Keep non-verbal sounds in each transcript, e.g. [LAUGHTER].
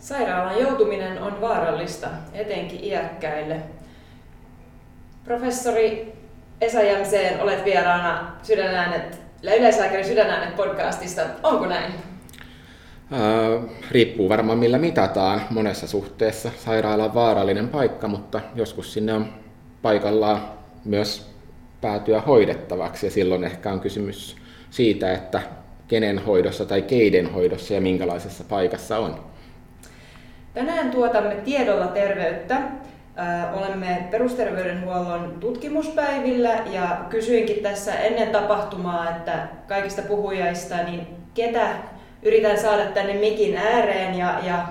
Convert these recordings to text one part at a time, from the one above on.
Sairaalaan joutuminen on vaarallista, etenkin iäkkäille. Professori Esa Jämseen, olet vieraana Sydänäänet, Yleislääkäri Sydänäänet podcastista. Onko näin? Ää, riippuu varmaan millä mitataan monessa suhteessa. Sairaala on vaarallinen paikka, mutta joskus sinne on paikallaan myös päätyä hoidettavaksi ja silloin ehkä on kysymys siitä, että kenen hoidossa tai keiden hoidossa ja minkälaisessa paikassa on. Tänään tuotamme tiedolla terveyttä. Olemme perusterveydenhuollon tutkimuspäivillä ja kysyinkin tässä ennen tapahtumaa, että kaikista puhujista, niin ketä yritän saada tänne mikin ääreen ja, ja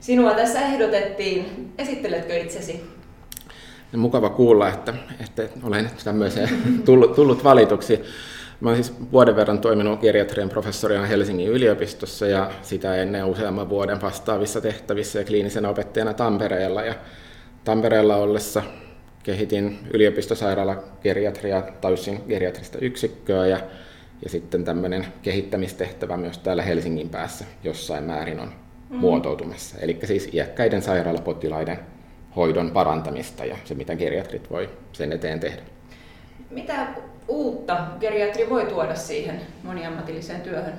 sinua tässä ehdotettiin. Esitteletkö itsesi? Mukava kuulla, että, että olen tämmöiseen tullut, tullut valituksi. Mä olen siis vuoden verran toiminut geriatrian professorina Helsingin yliopistossa ja sitä ennen useamman vuoden vastaavissa tehtävissä ja kliinisenä opettajana Tampereella. Ja Tampereella ollessa kehitin yliopistosairaala geriatria, täysin geriatrista yksikköä ja, ja sitten tämmöinen kehittämistehtävä myös täällä Helsingin päässä jossain määrin on mm. muotoutumassa. Eli siis iäkkäiden sairaalapotilaiden hoidon parantamista ja se, mitä geriatrit voi sen eteen tehdä. Mitä uutta geriatri voi tuoda siihen moniammatilliseen työhön?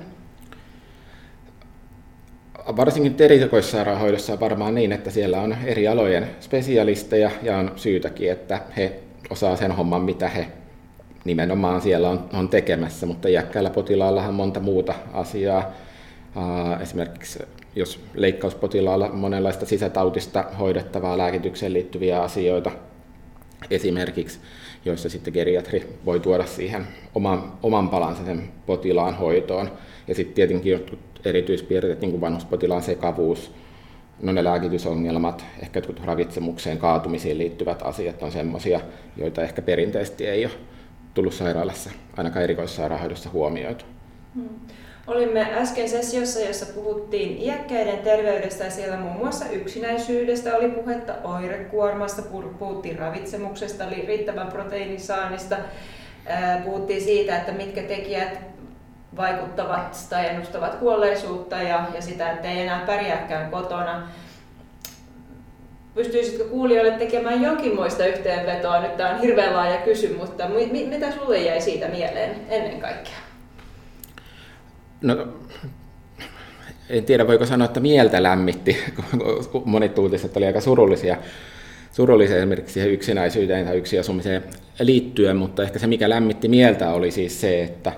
Varsinkin erikoissairaanhoidossa on varmaan niin, että siellä on eri alojen spesialisteja ja on syytäkin, että he osaa sen homman, mitä he nimenomaan siellä on, on tekemässä, mutta iäkkäällä potilaalla on monta muuta asiaa. Esimerkiksi jos leikkauspotilaalla on monenlaista sisätautista hoidettavaa lääkitykseen liittyviä asioita esimerkiksi, joissa sitten geriatri voi tuoda siihen oman, oman palansa sen potilaan hoitoon. Ja sitten tietenkin jotkut erityispiirteet, niin kuin vanhuspotilaan sekavuus, no ne lääkitysongelmat, ehkä jotkut ravitsemukseen, kaatumisiin liittyvät asiat on sellaisia, joita ehkä perinteisesti ei ole tullut sairaalassa, ainakaan erikoissairaanhoidossa huomioitu. Hmm. Olimme äsken sessiossa, jossa puhuttiin iäkkäiden terveydestä ja siellä muun muassa yksinäisyydestä oli puhetta, oirekuormasta, puhuttiin ravitsemuksesta, oli riittävän proteiinisaannista, puhuttiin siitä, että mitkä tekijät vaikuttavat tai ennustavat kuolleisuutta ja, ja sitä, että ei enää pärjääkään kotona. Pystyisitkö kuulijoille tekemään jonkinmoista yhteenvetoa? Nyt tämä on hirveän laaja kysymys, mutta mitä sulle jäi siitä mieleen ennen kaikkea? No, en tiedä voiko sanoa, että mieltä lämmitti, [LAUGHS] kun monet uutiset oli aika surullisia, surullisia esimerkiksi siihen yksinäisyyteen tai asumiseen liittyen, mutta ehkä se mikä lämmitti mieltä oli siis se, että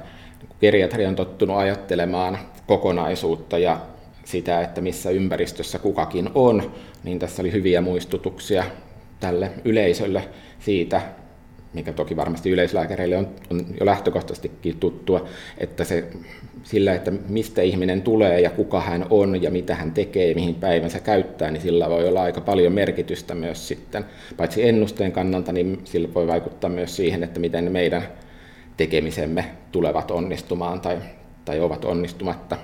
geriatri on tottunut ajattelemaan kokonaisuutta ja sitä, että missä ympäristössä kukakin on, niin tässä oli hyviä muistutuksia tälle yleisölle siitä, mikä toki varmasti yleislääkäreille on, on jo lähtökohtaisestikin tuttua, että se sillä, että mistä ihminen tulee ja kuka hän on ja mitä hän tekee ja mihin päivänsä käyttää, niin sillä voi olla aika paljon merkitystä myös sitten, paitsi ennusteen kannalta, niin sillä voi vaikuttaa myös siihen, että miten meidän tekemisemme tulevat onnistumaan tai, tai ovat onnistumatta.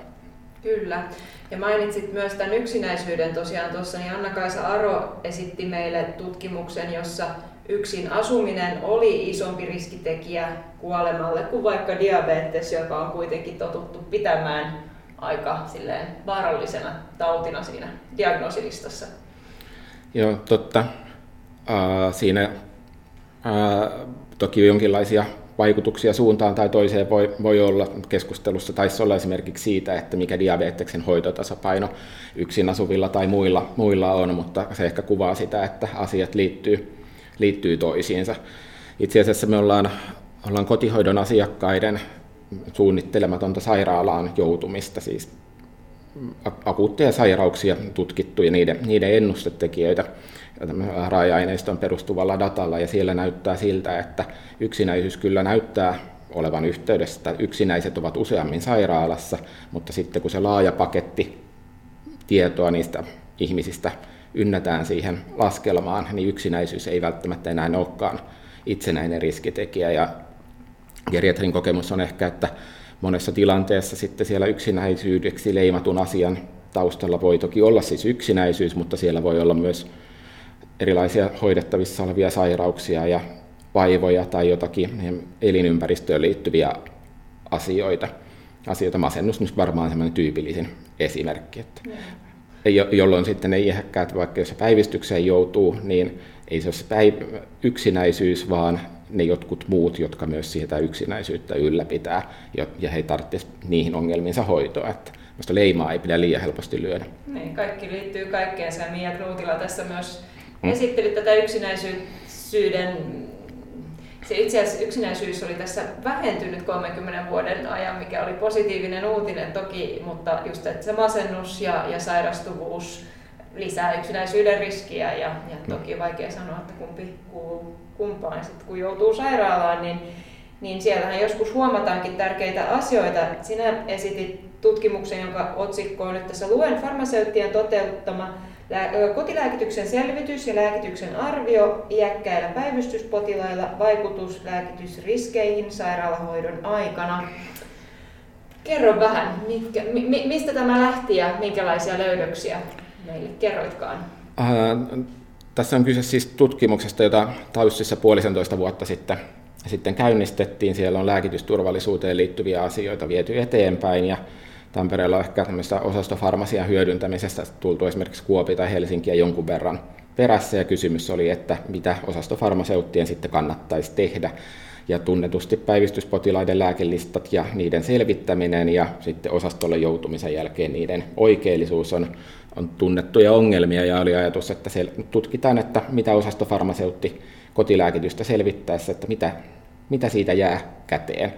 Kyllä. Ja mainitsit myös tämän yksinäisyyden tosiaan tuossa, niin Anna-Kaisa Aro esitti meille tutkimuksen, jossa yksin asuminen oli isompi riskitekijä kuolemalle kuin vaikka diabetes, joka on kuitenkin totuttu pitämään aika silleen vaarallisena tautina siinä diagnosilistassa. Joo, totta. Uh, siinä uh, toki jonkinlaisia vaikutuksia suuntaan tai toiseen voi, voi olla keskustelussa. Taisi olla esimerkiksi siitä, että mikä diabeteksen hoitotasapaino yksin asuvilla tai muilla, muilla on, mutta se ehkä kuvaa sitä, että asiat liittyy liittyy toisiinsa. Itse asiassa me ollaan, ollaan kotihoidon asiakkaiden suunnittelematonta sairaalaan joutumista, siis akuutteja sairauksia tutkittu ja niiden, niiden ennustetekijöitä raja-aineiston perustuvalla datalla, ja siellä näyttää siltä, että yksinäisyys kyllä näyttää olevan yhteydessä, että yksinäiset ovat useammin sairaalassa, mutta sitten kun se laaja paketti tietoa niistä ihmisistä ynnätään siihen laskelmaan, niin yksinäisyys ei välttämättä enää olekaan itsenäinen riskitekijä. Ja geriatrin kokemus on ehkä, että monessa tilanteessa sitten siellä yksinäisyydeksi leimatun asian taustalla voi toki olla siis yksinäisyys, mutta siellä voi olla myös erilaisia hoidettavissa olevia sairauksia ja vaivoja tai jotakin elinympäristöön liittyviä asioita. asioita. Masennus nyt varmaan semmoinen tyypillisin esimerkki. Että jolloin sitten ne iäkkäät, vaikka jos se päivystykseen joutuu, niin ei se ole se päiv- yksinäisyys, vaan ne jotkut muut, jotka myös sitä yksinäisyyttä ylläpitää, ja he tarvitsevat niihin ongelmiinsa hoitoa. Että leimaa ei pidä liian helposti lyödä. Niin, kaikki liittyy kaikkeen. Ja Mia Knuutila tässä myös mm. esitteli tätä yksinäisyyden se itse asiassa yksinäisyys oli tässä vähentynyt 30 vuoden ajan, mikä oli positiivinen uutinen toki, mutta just että se masennus ja, ja sairastuvuus lisää yksinäisyyden riskiä ja, ja mm. toki vaikea sanoa, että kumpi kuuluu kumpaan. Sitten kun joutuu sairaalaan, niin, niin siellähän joskus huomataankin tärkeitä asioita. Sinä esitit tutkimuksen, jonka otsikko on nyt tässä luen farmaseuttien toteuttama Kotilääkityksen selvitys ja lääkityksen arvio iäkkäillä päivystyspotilailla vaikutus lääkitysriskeihin sairaalahoidon aikana. Kerro vähän, mitkä, mi, mistä tämä lähti ja minkälaisia löydöksiä meille kerroitkaan? Äh, tässä on kyse siis tutkimuksesta, jota Taussissa puolisentoista vuotta sitten, sitten käynnistettiin. Siellä on lääkitysturvallisuuteen liittyviä asioita viety eteenpäin ja Tampereella on ehkä osastofarmasian hyödyntämisestä tultu esimerkiksi Kuopi tai Helsinkiä jonkun verran perässä. Ja kysymys oli, että mitä osastofarmaseuttien sitten kannattaisi tehdä. Ja tunnetusti päivystyspotilaiden lääkelistat ja niiden selvittäminen ja sitten osastolle joutumisen jälkeen niiden oikeellisuus on, on tunnettuja ongelmia. Ja oli ajatus, että sel- tutkitaan, että mitä osastofarmaseutti kotilääkitystä selvittäessä, että mitä, mitä siitä jää käteen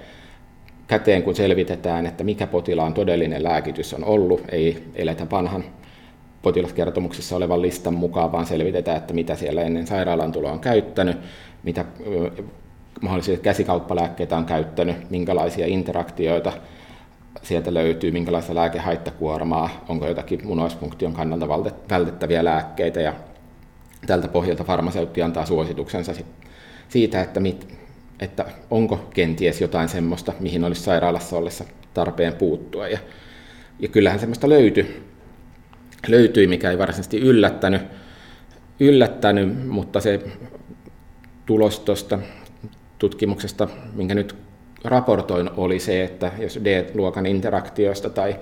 käteen, kun selvitetään, että mikä potilaan todellinen lääkitys on ollut. Ei eletä vanhan potilaskertomuksessa olevan listan mukaan, vaan selvitetään, että mitä siellä ennen sairaalan tuloa on käyttänyt, mitä mahdollisia käsikauppalääkkeitä on käyttänyt, minkälaisia interaktioita sieltä löytyy, minkälaista lääkehaittakuormaa, onko jotakin munuaispunktion kannalta vältettäviä lääkkeitä ja tältä pohjalta farmaseutti antaa suosituksensa siitä, että mit, että onko kenties jotain semmoista, mihin olisi sairaalassa ollessa tarpeen puuttua. Ja, ja kyllähän semmoista löytyi, löytyi, mikä ei varsinaisesti yllättänyt, yllättänyt mutta se tulos tuosta tutkimuksesta, minkä nyt raportoin, oli se, että jos D-luokan interaktioista tai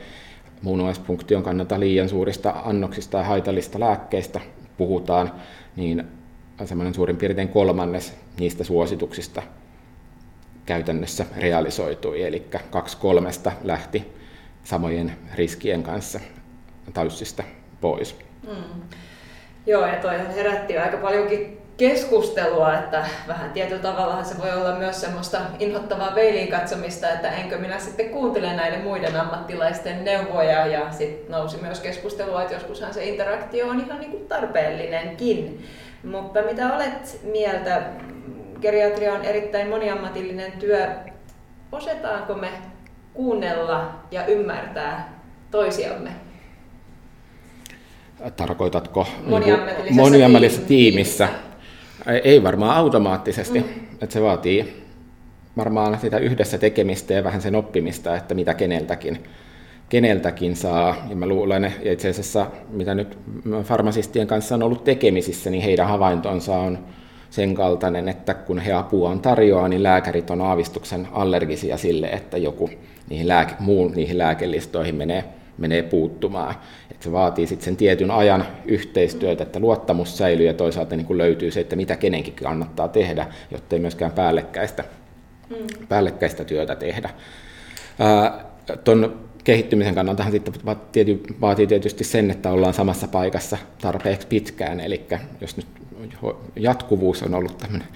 muunaispunktion kannalta liian suurista annoksista ja haitallista lääkkeistä puhutaan, niin semmoinen suurin piirtein kolmannes niistä suosituksista käytännössä realisoitui, eli kaksi kolmesta lähti samojen riskien kanssa taussista pois. Mm. Joo, ja toi herätti aika paljonkin keskustelua, että vähän tietyllä tavalla se voi olla myös semmoista inhottavaa peiliin katsomista, että enkö minä sitten kuuntele näiden muiden ammattilaisten neuvoja ja sitten nousi myös keskustelua, että joskushan se interaktio on ihan niin kuin tarpeellinenkin. Mutta mitä olet mieltä geriatria on erittäin moniammatillinen työ. Osataanko me kuunnella ja ymmärtää toisiamme? Tarkoitatko moniammatillisessa, moniammatillisessa tiimissä? tiimissä? Ei varmaan automaattisesti. Mm. Että se vaatii varmaan sitä yhdessä tekemistä ja vähän sen oppimista, että mitä keneltäkin, keneltäkin saa. Ja mä luulen, ja itse asiassa mitä nyt farmasistien kanssa on ollut tekemisissä, niin heidän havaintonsa on sen kaltainen, että kun he apuaan tarjoaa, niin lääkärit on aavistuksen allergisia sille, että joku niihin, lääke, muun niihin lääkelistoihin menee, menee puuttumaan. Et se vaatii sitten sen tietyn ajan yhteistyötä, että luottamus säilyy ja toisaalta niin löytyy se, että mitä kenenkin kannattaa tehdä, jotta ei myöskään päällekkäistä, mm. päällekkäistä työtä tehdä. Tuon kehittymisen kannaltahan sitten vaatii tietysti sen, että ollaan samassa paikassa tarpeeksi pitkään, eli jos nyt jatkuvuus on ollut tämmöinen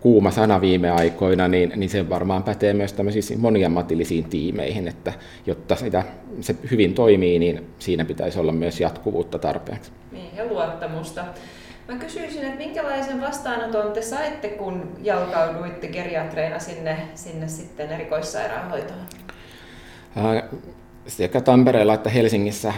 kuuma sana viime aikoina, niin, niin se varmaan pätee myös tämmöisiin moniammatillisiin tiimeihin, että jotta sitä, se hyvin toimii, niin siinä pitäisi olla myös jatkuvuutta tarpeeksi. Niin, ja luottamusta. Mä kysyisin, että minkälaisen vastaanoton te saitte, kun jalkauduitte geriatreina sinne, sinne sitten erikoissairaanhoitoon? Sekä Tampereella että Helsingissä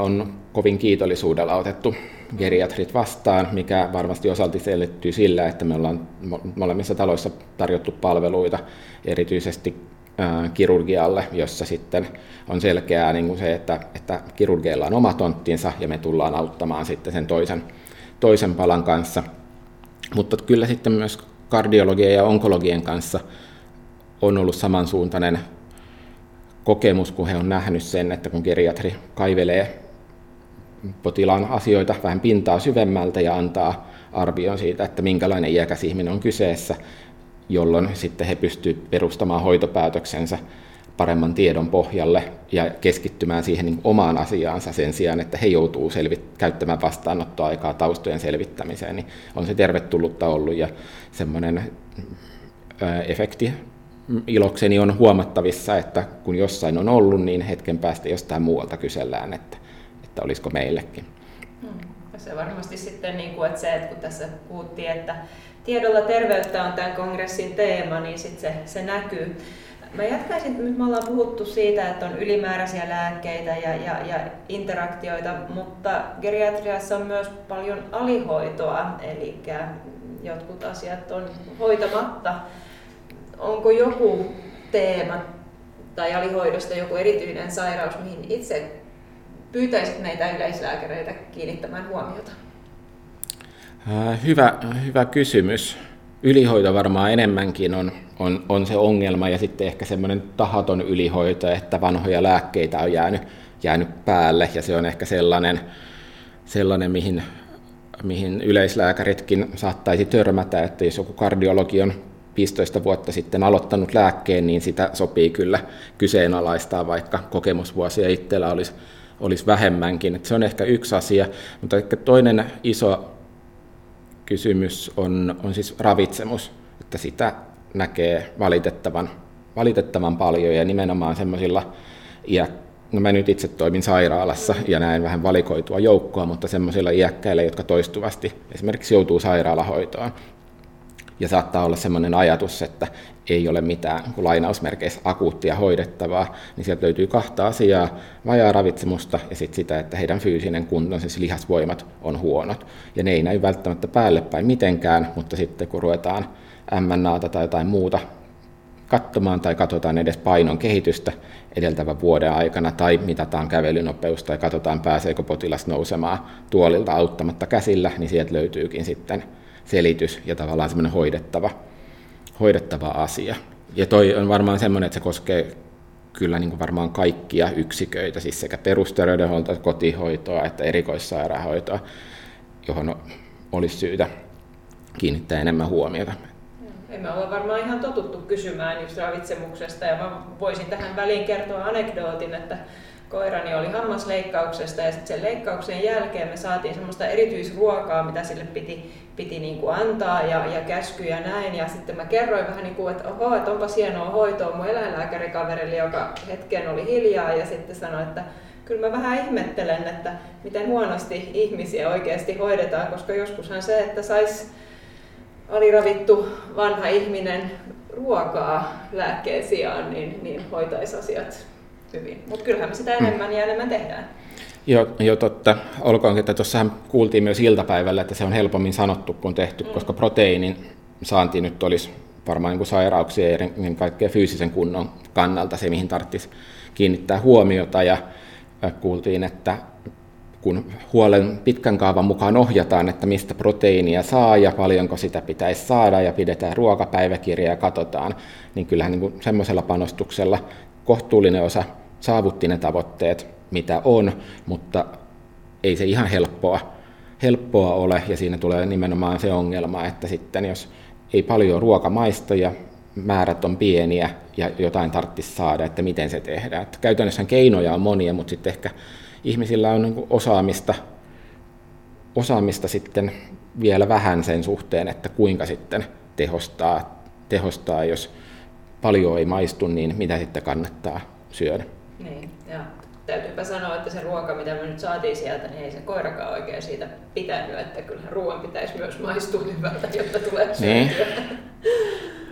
on kovin kiitollisuudella otettu geriatrit vastaan, mikä varmasti osalti selittyy sillä, että me ollaan molemmissa taloissa tarjottu palveluita erityisesti kirurgialle, jossa sitten on selkeää niin kuin se, että, että kirurgeilla on oma tonttinsa ja me tullaan auttamaan sitten sen toisen, toisen palan kanssa. Mutta kyllä sitten myös kardiologian ja onkologien kanssa on ollut samansuuntainen kokemus, kun he on nähnyt sen, että kun geriatri kaivelee potilaan asioita vähän pintaa syvemmältä ja antaa arvion siitä, että minkälainen iäkäs ihminen on kyseessä, jolloin sitten he pystyvät perustamaan hoitopäätöksensä paremman tiedon pohjalle ja keskittymään siihen niin omaan asiaansa sen sijaan, että he joutuu selvit- käyttämään vastaanottoaikaa taustojen selvittämiseen, niin on se tervetullutta ollut ja semmoinen efekti. Ilokseni on huomattavissa, että kun jossain on ollut, niin hetken päästä jostain muualta kysellään, että, että olisiko meillekin. Hmm. Se varmasti sitten, niin kuin, että se, että kun tässä puhuttiin, että tiedolla terveyttä on tämän kongressin teema, niin sitten se, se näkyy. Mä jatkaisin, että nyt me ollaan puhuttu siitä, että on ylimääräisiä lääkkeitä ja, ja, ja interaktioita, mutta geriatriassa on myös paljon alihoitoa, eli jotkut asiat on hoitamatta. Onko joku teema tai alihoidosta joku erityinen sairaus, mihin itse pyytäisit meitä yleislääkäreitä kiinnittämään huomiota? Hyvä, hyvä kysymys. Ylihoito varmaan enemmänkin on, on, on se ongelma ja sitten ehkä semmoinen tahaton ylihoito, että vanhoja lääkkeitä on jäänyt, jäänyt päälle ja se on ehkä sellainen, sellainen mihin, mihin yleislääkäritkin saattaisi törmätä, että jos joku kardiologi on 15 vuotta sitten aloittanut lääkkeen, niin sitä sopii kyllä kyseenalaistaa, vaikka kokemusvuosia itsellä olisi, olisi vähemmänkin. Että se on ehkä yksi asia, mutta ehkä toinen iso kysymys on, on siis ravitsemus, että sitä näkee valitettavan, valitettavan paljon ja nimenomaan semmoisilla no mä nyt itse toimin sairaalassa ja näen vähän valikoitua joukkoa, mutta semmoisilla iäkkäillä, jotka toistuvasti esimerkiksi joutuu sairaalahoitoon, ja saattaa olla sellainen ajatus, että ei ole mitään kuin lainausmerkeissä akuuttia hoidettavaa, niin sieltä löytyy kahta asiaa, vajaa ravitsemusta ja sitten sitä, että heidän fyysinen kunto, siis lihasvoimat on huonot. Ja ne ei näy välttämättä päälle päin mitenkään, mutta sitten kun ruvetaan MNAta tai jotain muuta katsomaan tai katsotaan edes painon kehitystä edeltävän vuoden aikana tai mitataan kävelynopeus tai katsotaan pääseekö potilas nousemaan tuolilta auttamatta käsillä, niin sieltä löytyykin sitten selitys ja tavallaan semmoinen hoidettava, hoidettava asia. Ja toi on varmaan semmoinen, että se koskee kyllä niin kuin varmaan kaikkia yksiköitä, siis sekä perusterveydenhuoltoa, kotihoitoa että erikoissairaanhoitoa, johon olisi syytä kiinnittää enemmän huomiota. Emme ole varmaan ihan totuttu kysymään just ravitsemuksesta ja mä voisin tähän väliin kertoa anekdootin, että koirani oli hammasleikkauksesta ja sitten sen leikkauksen jälkeen me saatiin semmoista erityisruokaa, mitä sille piti, piti niin kuin antaa ja, ja käskyjä näin. Ja sitten mä kerroin vähän niin kuin, että oho, että onpa hienoa hoitoa mun eläinlääkärikaverille, joka hetken oli hiljaa ja sitten sanoi, että kyllä mä vähän ihmettelen, että miten huonosti ihmisiä oikeasti hoidetaan, koska joskushan se, että sais aliravittu vanha ihminen ruokaa lääkkeen sijaan, niin, niin hoitaisi asiat hyvin. Mutta kyllähän me sitä enemmän ja enemmän tehdään. Joo, jo totta. Olkoonkin, että tuossahan kuultiin myös iltapäivällä, että se on helpommin sanottu kuin tehty, mm. koska proteiinin saanti nyt olisi varmaan niin kuin sairauksia ja niin kaikkea fyysisen kunnon kannalta se, mihin tarvitsisi kiinnittää huomiota. Ja kuultiin, että kun huolen pitkän kaavan mukaan ohjataan, että mistä proteiinia saa ja paljonko sitä pitäisi saada ja pidetään ruokapäiväkirja ja katsotaan, niin kyllähän niin semmoisella panostuksella kohtuullinen osa saavutti ne tavoitteet, mitä on, mutta ei se ihan helppoa, helppoa ole, ja siinä tulee nimenomaan se ongelma, että sitten jos ei paljon ruokamaistoja, määrät on pieniä ja jotain tarvitsisi saada, että miten se tehdään. Että käytännössä keinoja on monia, mutta sitten ehkä ihmisillä on niin osaamista, osaamista sitten vielä vähän sen suhteen, että kuinka sitten tehostaa, tehostaa jos paljon ei maistu, niin mitä sitten kannattaa syödä. Niin, ja täytyypä sanoa, että se ruoka, mitä me nyt saatiin sieltä, niin ei se koirakaan oikein siitä pitänyt, että kyllähän ruoan pitäisi myös maistua hyvältä, jotta tulee niin.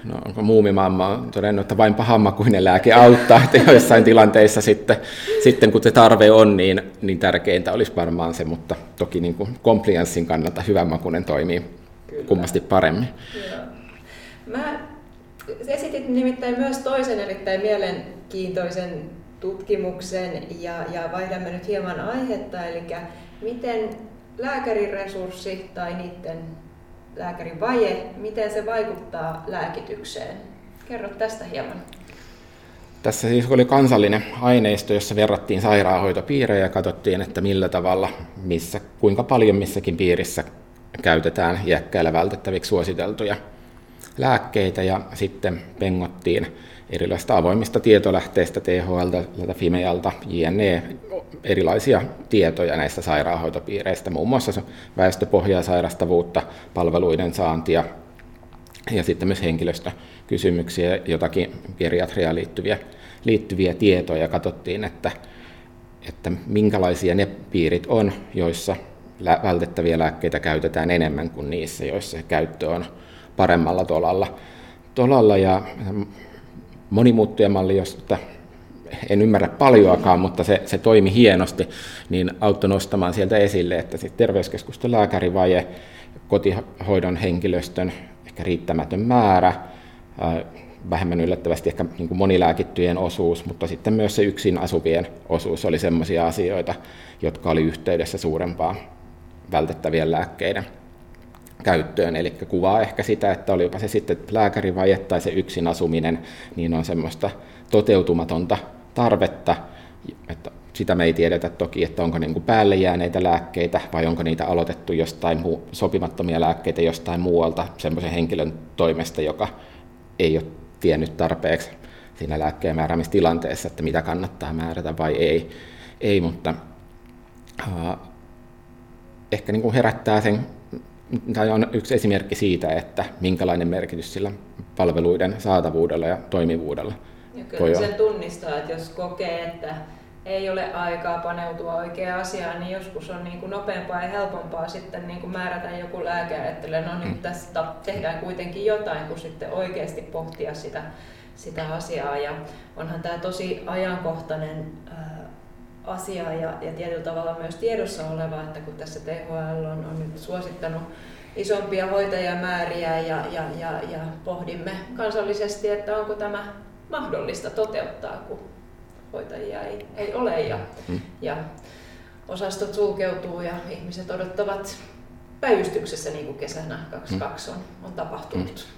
No, onko muumimamma on todennut, että vain pahammakuinen lääke auttaa, että joissain tilanteissa sitten, sitten kun se tarve on, niin, niin tärkeintä olisi varmaan se, mutta toki niin kuin complianssin kannalta hyvänmakuinen toimii Kyllä. kummasti paremmin. Joo. Mä esitit nimittäin myös toisen erittäin mielenkiintoisen tutkimuksen ja, ja vaihdamme nyt hieman aihetta, eli miten lääkärin resurssi tai niiden lääkärin vaje, miten se vaikuttaa lääkitykseen? Kerro tästä hieman. Tässä siis oli kansallinen aineisto, jossa verrattiin sairaanhoitopiirejä ja katsottiin, että millä tavalla, missä, kuinka paljon missäkin piirissä käytetään iäkkäillä vältettäviksi suositeltuja lääkkeitä ja sitten pengottiin erilaisista avoimista tietolähteistä, THL, Fimealta, JNE, erilaisia tietoja näistä sairaanhoitopiireistä, muun muassa väestöpohjaa, sairastavuutta, palveluiden saantia ja sitten myös henkilöstökysymyksiä, jotakin geriatriaan liittyviä, liittyviä tietoja. Katsottiin, että, että minkälaisia ne piirit on, joissa vältettäviä lääkkeitä käytetään enemmän kuin niissä, joissa käyttö on paremmalla tolalla. tolalla ja monimuuttujamalli, josta en ymmärrä paljoakaan, mutta se, se toimi hienosti, niin auttoi nostamaan sieltä esille, että se terveyskeskusten lääkärivaje, kotihoidon henkilöstön ehkä riittämätön määrä, vähemmän yllättävästi ehkä niin kuin monilääkittyjen osuus, mutta sitten myös se yksin asuvien osuus oli sellaisia asioita, jotka oli yhteydessä suurempaan vältettävien lääkkeiden käyttöön. Eli kuvaa ehkä sitä, että olipa se sitten lääkärivaje tai se yksin asuminen, niin on semmoista toteutumatonta tarvetta, että sitä me ei tiedetä toki, että onko niin kuin päälle jääneitä lääkkeitä vai onko niitä aloitettu jostain muu, sopimattomia lääkkeitä jostain muualta semmoisen henkilön toimesta, joka ei ole tiennyt tarpeeksi siinä lääkkeen määräämistilanteessa, että mitä kannattaa määrätä vai ei. ei mutta uh, ehkä niin kuin herättää sen, tai on yksi esimerkki siitä, että minkälainen merkitys sillä palveluiden saatavuudella ja toimivuudella ja kyllä sen tunnistaa, että jos kokee, että ei ole aikaa paneutua oikeaan asiaan, niin joskus on niin kuin nopeampaa ja helpompaa sitten niin kuin määrätä joku lääke ajattelee, no nyt mm. tästä tehdään kuitenkin jotain, kun sitten oikeasti pohtia sitä, sitä asiaa. Ja onhan tämä tosi ajankohtainen asia ja, ja tietyllä tavalla myös tiedossa oleva, että kun tässä THL on, on nyt suosittanut isompia hoitajamääriä ja, ja, ja, ja pohdimme kansallisesti, että onko tämä mahdollista toteuttaa, kun hoitajia ei, ei ole ja, mm. ja osastot sulkeutuu ja ihmiset odottavat päivystyksessä niin kuin kesänä 22 mm. on, on tapahtunut. Mm.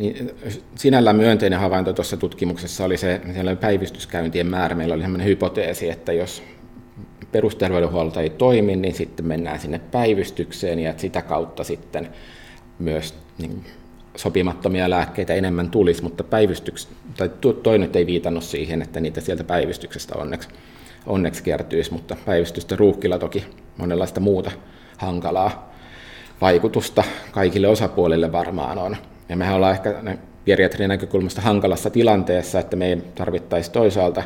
Niin, sinällään myönteinen havainto tuossa tutkimuksessa oli se että päivystyskäyntien määrä. Meillä oli sellainen hypoteesi, että jos perusterveydenhuolto ei toimi, niin sitten mennään sinne päivystykseen ja sitä kautta sitten myös niin, sopimattomia lääkkeitä enemmän tulisi, mutta päivystyks, tai toi nyt ei viitannut siihen, että niitä sieltä päivystyksestä onneksi, onneksi kertyisi, mutta päivystystä ruuhkilla toki monenlaista muuta hankalaa vaikutusta kaikille osapuolille varmaan on. Ja mehän ollaan ehkä geriatrian näkökulmasta hankalassa tilanteessa, että me ei tarvittaisi toisaalta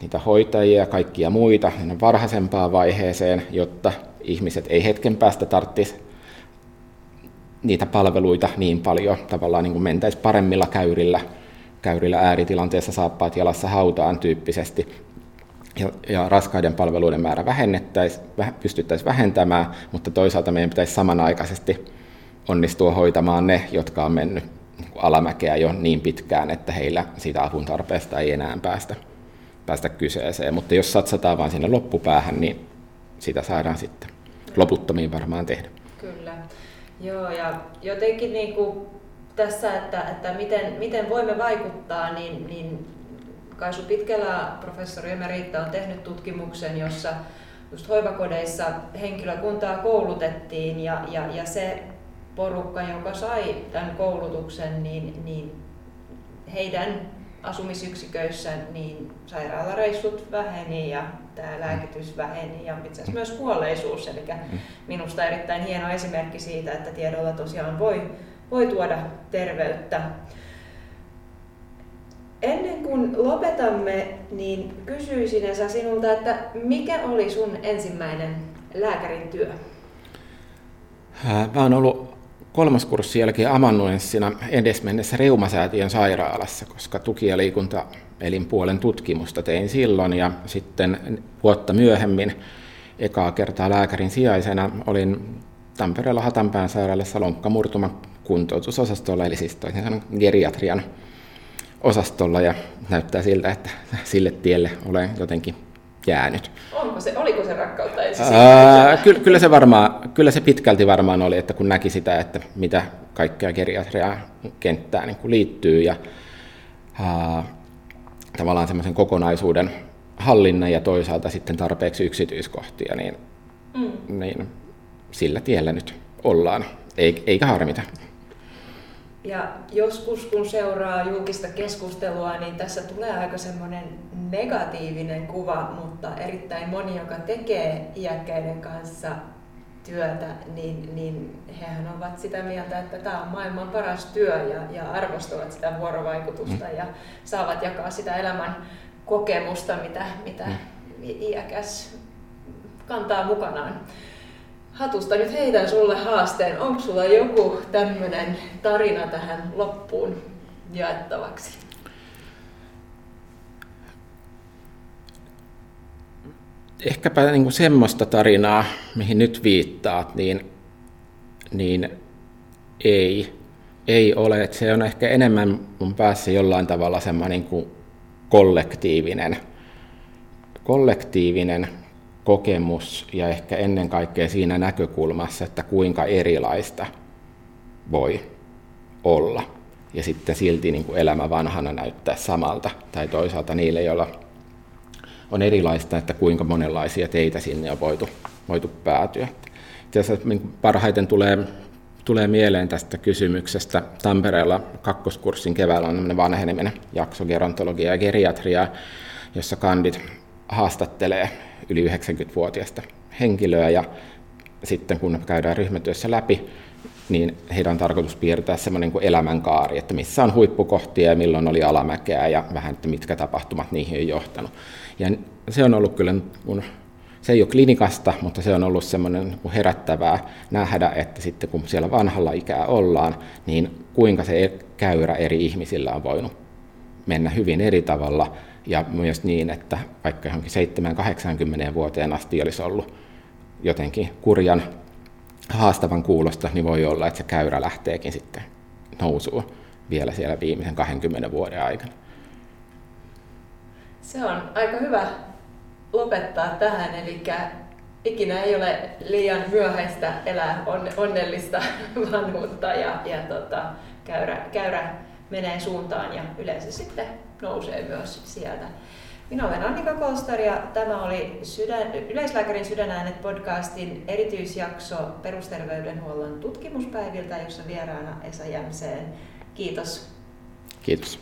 niitä hoitajia ja kaikkia muita varhaisempaan vaiheeseen, jotta ihmiset ei hetken päästä tarvitsisi niitä palveluita niin paljon, tavallaan niin kuin mentäisiin paremmilla käyrillä, käyrillä ääritilanteessa saappaat jalassa hautaan tyyppisesti, ja, ja raskaiden palveluiden määrä vähennettäisiin, pystyttäisiin vähentämään, mutta toisaalta meidän pitäisi samanaikaisesti onnistua hoitamaan ne, jotka on mennyt alamäkeä jo niin pitkään, että heillä siitä avun tarpeesta ei enää päästä, päästä kyseeseen. Mutta jos satsataan vain sinne loppupäähän, niin sitä saadaan sitten loputtomiin varmaan tehdä. Kyllä. Joo, ja jotenkin niin kuin tässä, että, että miten, miten voimme vaikuttaa, niin, niin Kaisu Pitkälä, professori Emeritta, on tehnyt tutkimuksen, jossa just hoivakodeissa henkilökuntaa koulutettiin ja, ja, ja se porukka, joka sai tämän koulutuksen, niin, niin heidän asumisyksiköissä niin sairaalareissut väheni ja tämä lääkitys väheni ja itse asiassa myös kuolleisuus. Eli mm. minusta erittäin hieno esimerkki siitä, että tiedolla tosiaan voi, voi tuoda terveyttä. Ennen kuin lopetamme, niin kysyisin Esa sinulta, että mikä oli sun ensimmäinen lääkärin työ? Mä oon ollut kolmas kurssi jälkeen amanuenssina edesmennessä Reumasäätiön sairaalassa, koska tuki- ja liikuntaelinpuolen tutkimusta tein silloin ja sitten vuotta myöhemmin ekaa kertaa lääkärin sijaisena olin Tampereella Hatanpään sairaalassa lonkkamurtuma kuntoutusosastolla, eli siis toisin sanoen geriatrian osastolla ja näyttää siltä, että sille tielle olen jotenkin jäänyt. Onko se, oliko se rakkautta Ää, kyllä, kyllä, se varmaan, kyllä se pitkälti varmaan oli, että kun näki sitä, että mitä kaikkea geriatriaa kenttää niin liittyy ja ää, tavallaan semmoisen kokonaisuuden hallinnan ja toisaalta sitten tarpeeksi yksityiskohtia, niin, mm. niin sillä tiellä nyt ollaan, eikä harmita. Ja joskus kun seuraa julkista keskustelua, niin tässä tulee aika semmoinen negatiivinen kuva, mutta erittäin moni, joka tekee iäkkäiden kanssa työtä, niin, niin hehän ovat sitä mieltä, että tämä on maailman paras työ ja, ja arvostavat sitä vuorovaikutusta mm. ja saavat jakaa sitä elämän kokemusta, mitä, mitä mm. iäkäs kantaa mukanaan. Hatusta nyt heitän sulle haasteen. Onko sulla joku tämmöinen tarina tähän loppuun jaettavaksi? Ehkäpä niin kuin semmoista tarinaa, mihin nyt viittaat, niin, niin ei, ei ole. Että se on ehkä enemmän mun päässä jollain tavalla semmoinen niin kuin kollektiivinen, kollektiivinen kokemus ja ehkä ennen kaikkea siinä näkökulmassa, että kuinka erilaista voi olla. Ja sitten silti niin kuin elämä vanhana näyttää samalta. Tai toisaalta niille, joilla on erilaista, että kuinka monenlaisia teitä sinne on voitu, voitu päätyä. Itse niin parhaiten tulee, tulee mieleen tästä kysymyksestä. Tampereella kakkoskurssin keväällä on vanheneminen jakso gerontologia ja geriatria, jossa kandit haastattelee yli 90-vuotiaista henkilöä ja sitten kun käydään ryhmätyössä läpi, niin heidän on tarkoitus piirtää semmoinen kuin elämänkaari, että missä on huippukohtia ja milloin oli alamäkeä ja vähän, että mitkä tapahtumat niihin on johtanut. Ja se on ollut kyllä, kun se ei ole klinikasta, mutta se on ollut semmoinen herättävää nähdä, että sitten kun siellä vanhalla ikää ollaan, niin kuinka se käyrä eri ihmisillä on voinut mennä hyvin eri tavalla ja myös niin, että vaikka johonkin 7-80 vuoteen asti olisi ollut jotenkin kurjan haastavan kuulosta, niin voi olla, että se käyrä lähteekin sitten nousuun vielä siellä viimeisen 20 vuoden aikana. Se on aika hyvä lopettaa tähän, eli ikinä ei ole liian myöhäistä elää onnellista [LAUGHS] vanhuutta ja, ja tota, käyrä, käyrä menee suuntaan ja yleensä sitten nousee myös sieltä. Minä olen Annika Kostar ja tämä oli sydän, Yleislääkärin sydänäänet podcastin erityisjakso perusterveydenhuollon tutkimuspäiviltä, jossa vieraana Esa Jämseen. Kiitos. Kiitos.